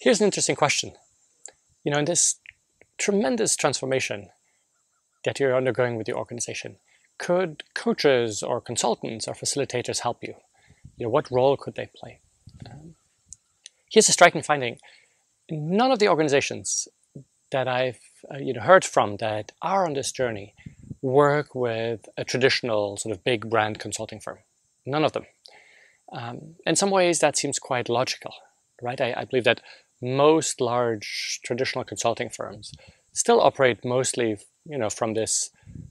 here's an interesting question. You know, in this tremendous transformation that you're undergoing with your organization, could coaches or consultants or facilitators help you? You know, what role could they play? Um, here's a striking finding. None of the organizations that I've uh, you know, heard from that are on this journey work with a traditional sort of big brand consulting firm. None of them. Um, in some ways, that seems quite logical, right? I, I, believe that most large traditional consulting firms still operate mostly, you know, from this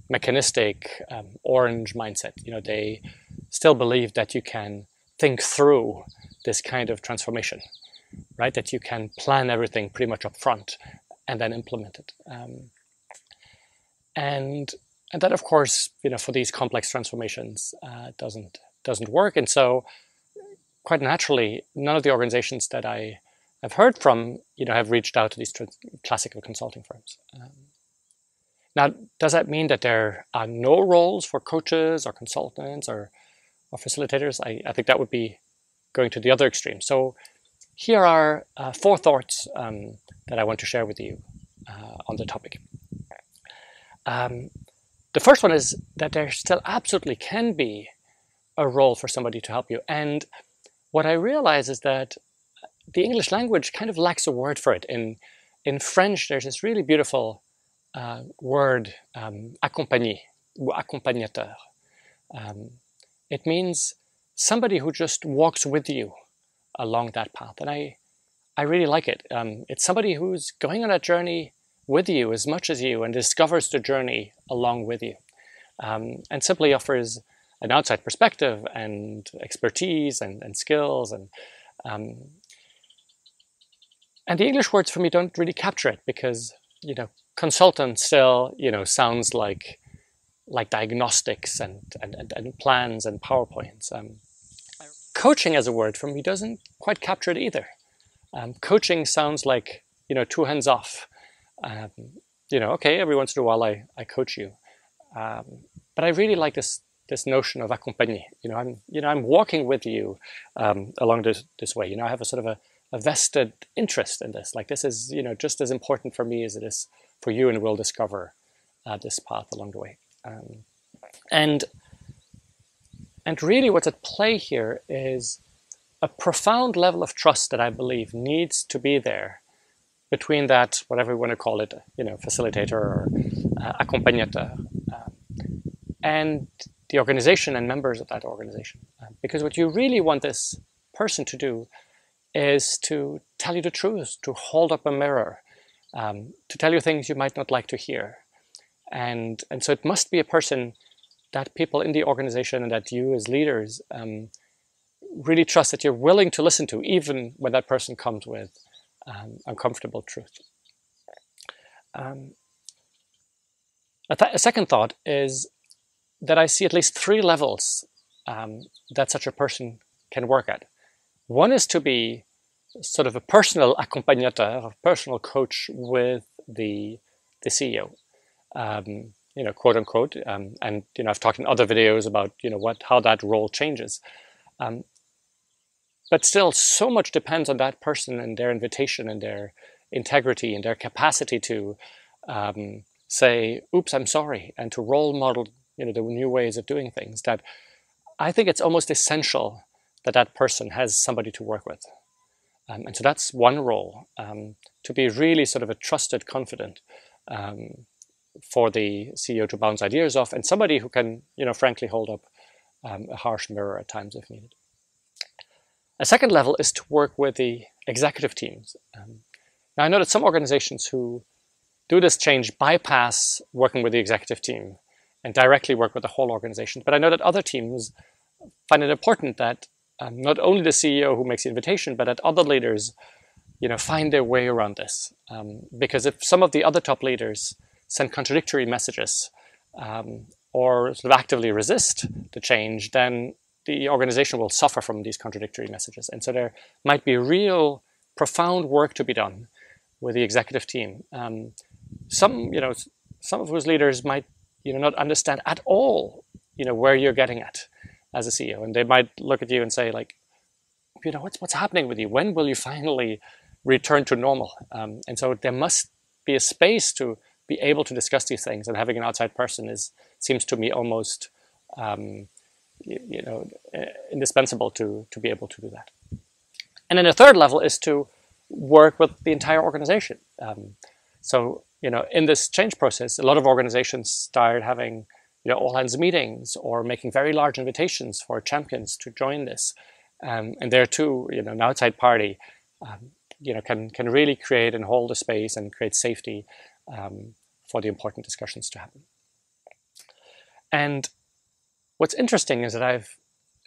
mechanistic um, orange mindset. You know, they still believe that you can think through this kind of transformation, right? That you can plan everything pretty much up front and then implement it. Um, and and that, of course, you know, for these complex transformations, uh, doesn't doesn't work. And so, quite naturally, none of the organizations that I have heard from, you know, have reached out to these classical consulting firms. Um, now, does that mean that there are no roles for coaches or consultants or, or facilitators? I, I think that would be going to the other extreme. So, here are uh, four thoughts um, that I want to share with you uh, on the topic. Um, the first one is that there still absolutely can be a role for somebody to help you. And what I realize is that the English language kind of lacks a word for it. In, in French, there's this really beautiful uh, word, um, accompagner, ou accompagnateur. Um, it means somebody who just walks with you along that path. And I, I really like it. Um, it's somebody who's going on a journey with you as much as you and discovers the journey along with you. Um, and simply offers an outside perspective and expertise and, and skills and um, and the English words for me don't really capture it because you know consultant still you know sounds like like diagnostics and and, and, and plans and powerpoints. Um, coaching as a word for me doesn't quite capture it either. Um, coaching sounds like you know two hands off um, you know, okay, every once in a while I, I coach you. Um, but I really like this this notion of accompagner. You know, I'm you know I'm walking with you um, along this this way. You know, I have a sort of a, a, vested interest in this. Like this is you know just as important for me as it is for you, and we'll discover uh, this path along the way. Um, and and really, what's at play here is a profound level of trust that I believe needs to be there between that, whatever you want to call it, you know, facilitator or uh, accompagnateur, uh, and the organization and members of that organization. Uh, because what you really want this person to do is to tell you the truth, to hold up a mirror, um, to tell you things you might not like to hear. And, and so it must be a person that people in the organization and that you as leaders um, really trust that you're willing to listen to, even when that person comes with um, uncomfortable truth. Um, a, th- a, second thought is that I see at least three levels um, that such a person can work at. One is to be sort of a personal accompagnateur, a personal coach with the the CEO, um, you know, quote unquote. Um, and you know, I've talked in other videos about you know what how that role changes. Um, but still, so much depends on that person and their invitation and their integrity and their capacity to um, say, "Oops, I'm sorry," and to role model, you know, the new ways of doing things. That I think it's almost essential that that person has somebody to work with, um, and so that's one role um, to be really sort of a trusted confidant um, for the CEO to bounce ideas off, and somebody who can, you know, frankly hold up um, a harsh mirror at times if needed. A second level is to work with the executive teams. Um, now, I know that some organizations who do this change bypass working with the executive team and directly work with the whole organization. But I know that other teams find it important that um, not only the CEO who makes the invitation, but that other leaders, you know, find their way around this. Um, because if some of the other top leaders send contradictory messages um, or sort of actively resist the change, then the organization will suffer from these contradictory messages. And so there might be real profound work to be done with the executive team. Um, some, you know, some of whose leaders might, you know, not understand at all, you know, where you're getting at as a CEO, and they might look at you and say, like, you know, what's what's happening with you? When will you finally return to normal. Um, and so there must be a space to be able to discuss these things, and having an outside person is seems to me almost um, you, you, know uh, indispensable to to be able to do that. And then the third level is to work with the entire organization. Um, so you know, in this change process, a lot of organizations started having you know all hands meetings or making very large invitations for champions to join this. Um, and there too, you know, an outside party, um, you know, can can really create and hold a space and create safety um, for the important discussions to happen. And what's interesting is that I've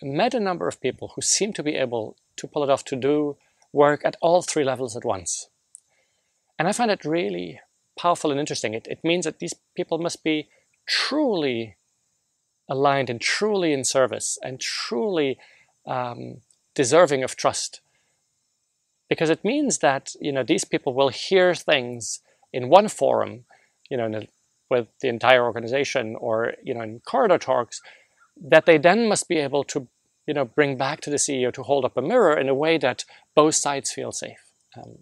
met a number of people who seem to be able to pull it off to do work at all three levels at once. And I find it really powerful and interesting. It, it means that these people must be truly aligned and truly in service and truly um, deserving of trust. Because it means that you know these people will hear things in one forum, you know, a, with the entire organization or you know in corridor talks, that they then must be able to you know bring back to the CEO to hold up a mirror in a way that both sides feel safe. Um,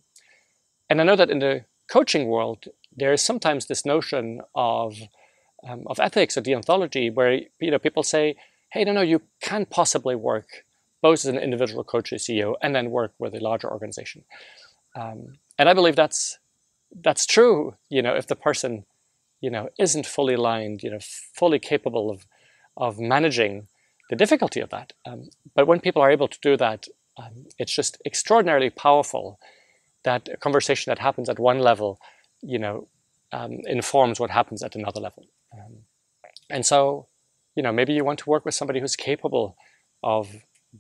and I know that in the coaching world, there is sometimes this notion of um, of ethics or deontology where you know people say, "Hey, no, no, you can't possibly work both as an individual coach or CEO and then work with a larger organization." Um, and I believe that's that's true. You know, if the person you know isn't fully aligned, you know, fully capable of of managing the difficulty of that. Um, but when people are able to do that, um, it's just extraordinarily powerful that a conversation that happens at one level, you know, um, informs what happens at another level. Um, and so, you know, maybe you want to work with somebody who's capable of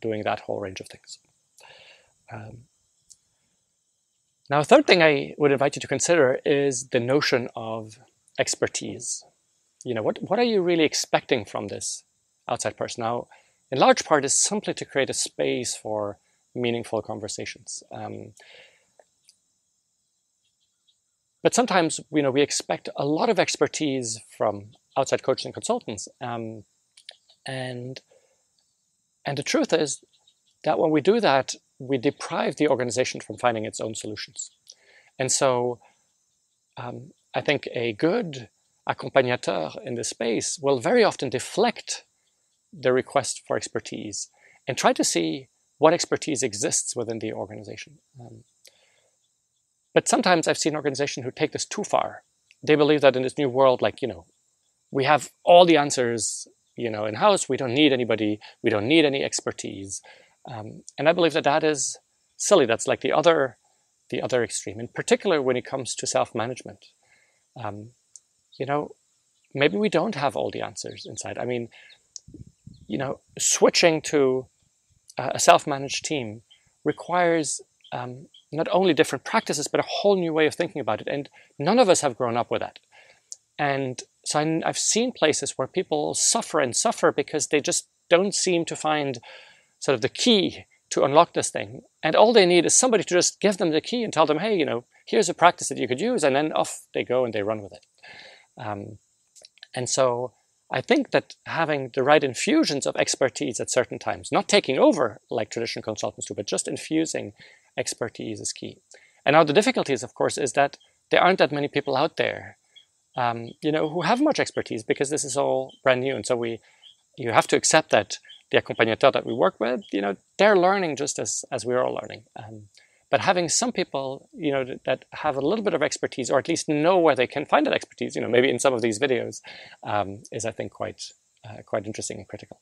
doing that whole range of things. Um, now, a third thing I would invite you to consider is the notion of expertise. You know, what, what are you really expecting from this outside person? Now, in large part, is simply to create a space for meaningful conversations. Um, but sometimes, you know, we expect a lot of expertise from outside coaches and consultants, um, and and the truth is that when we do that, we deprive the organization from finding its own solutions. And so, um, I think a good accompagnateur in this space will very often deflect the request for expertise and try to see what expertise exists within the organization. Um, but sometimes I've seen organizations who take this too far. They believe that in this new world, like, you know, we have all the answers, you know, in house. We don't need anybody. We don't need any expertise. Um, and I believe that that is silly. That's like the other, the other extreme, in particular when it comes to self-management. Um, you know, maybe we don't have all the answers inside. I mean, you know, switching to a self-managed team requires um, not only different practices, but a whole new way of thinking about it. And none of us have grown up with that. And so I, have seen places where people suffer and suffer because they just don't seem to find sort of the key to unlock this thing. And all they need is somebody to just give them the key and tell them, hey, you know, here's a practice that you could use. And then off they go and they run with it. Um, and so I think that having the right infusions of expertise at certain times, not taking over like traditional consultants do, but just infusing expertise is key. And now the difficulties, of course, is that there aren't that many people out there, um, you know, who have much expertise because this is all brand new. And so we, you have to accept that the accompagnateur that we work with, you know, they're learning just as, as we're all learning. Um, but having some people, you know, that have a little bit of expertise, or at least know where they can find that expertise, you know, maybe in some of these videos, um, is I think quite uh, quite interesting and critical.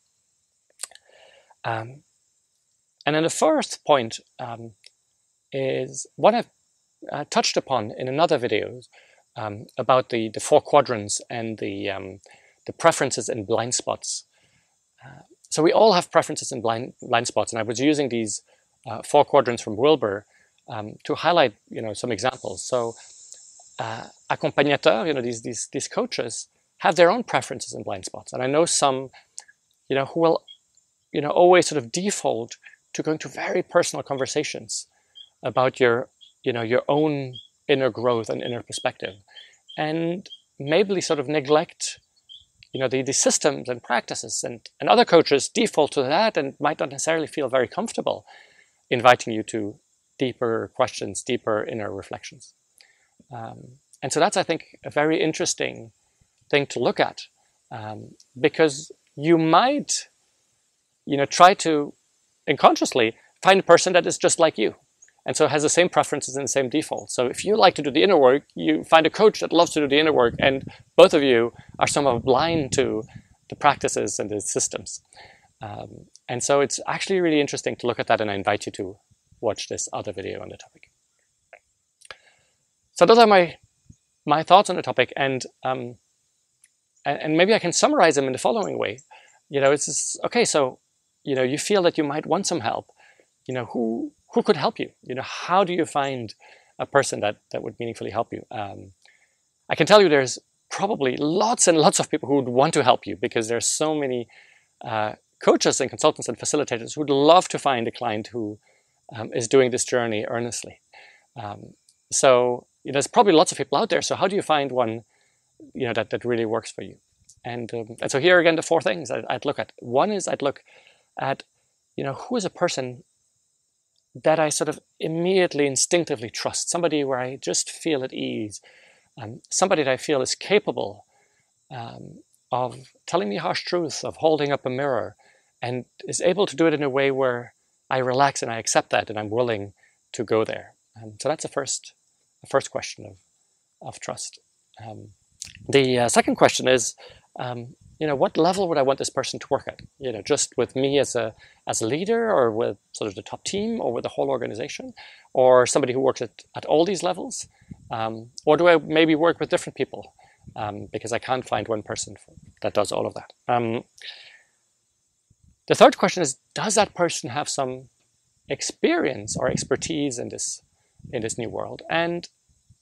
Um, and then the fourth point um, is what I've uh, touched upon in another video um, about the, the four quadrants and the, um, the preferences and blind spots. Uh, so we all have preferences and blind, blind spots, and I was using these uh, four quadrants from Wilber um, to highlight, you know, some examples. So uh, accompagnateurs, you know, these, these, these coaches have their own preferences and blind spots. And I know some, you know, who will, you know, always sort of default to going to very personal conversations about your, you know, your own inner growth and inner perspective. And maybe sort of neglect, you know, the, the systems and practices and, and other coaches default to that and might not necessarily feel very comfortable inviting you to deeper questions, deeper inner reflections. Um, and so that's, I think, a very interesting thing to look at um, because you might, you know, try to unconsciously find a person that is just like you. And so it has the same preferences and the same defaults. So if you like to do the inner work, you find a coach that loves to do the inner work, and both of you are somehow blind to the practices and the systems. Um, and so it's actually really interesting to look at that, and I invite you to watch this other video on the topic. So those are my my thoughts on the topic, and um, and, and maybe I can summarize them in the following way. You know, it's just, okay. So you know, you feel that you might want some help. You know, who who could help you? You know, how do you find a person that that would meaningfully help you? Um, I can tell you, there's probably lots and lots of people who would want to help you because there's so many uh, coaches and consultants and facilitators who would love to find a client who um, is doing this journey earnestly. Um, so you know, there's probably lots of people out there. So how do you find one, you know, that, that really works for you? And, um, and so here again, the four things I'd, I'd, look at. One is I'd look at, you know, who is a person that I sort of immediately, instinctively trust, somebody where I just feel at ease, um, somebody that I feel is capable um, of telling me harsh truths, of holding up a mirror, and is able to do it in a way where I relax and I accept that and I'm willing to go there. Um, so that's the first, the first question of, of trust. Um, the uh, second question is, um, you know, what level would I want this person to work at? You know, just with me as a as a leader, or with sort of the top team, or with the whole organization, or somebody who works at, at all these levels, um, or do I maybe work with different people? Um, because I can't find one person that does all of that. Um, the third question is, does that person have some experience or expertise in this in this new world? And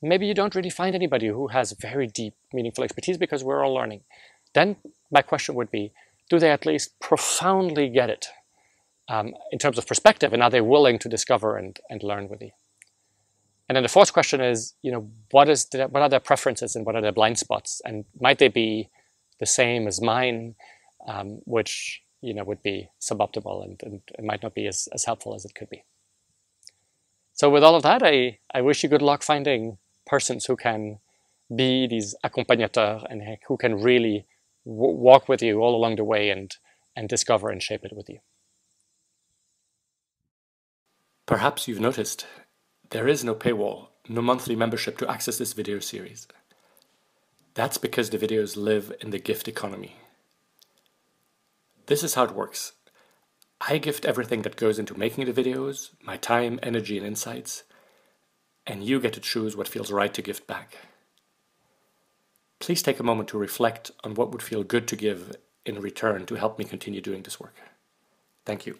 maybe you don't really find anybody who has very deep, meaningful expertise because we're all learning. Then my question would be, do they at least profoundly get it um, in terms of perspective, and are they willing to discover and, and learn with you? And then the fourth question is, you know, what is the, what are their preferences and what are their blind spots, and might they be the same as mine, um, which you know, would be suboptimal and, and it might not be as, as helpful as it could be. So with all of that, I, I wish you good luck finding persons who can be these accompagnateurs and who can really walk with you all along the way and, and discover and shape it with you. Perhaps you've noticed there is no paywall, no monthly membership to access this video series. That's because the videos live in the gift economy. This is how it works. I gift everything that goes into making the videos, my time, energy, and insights, and you get to choose what feels right to gift back. Please take a moment to reflect on what would feel good to give in return to help me continue doing this work. Thank you.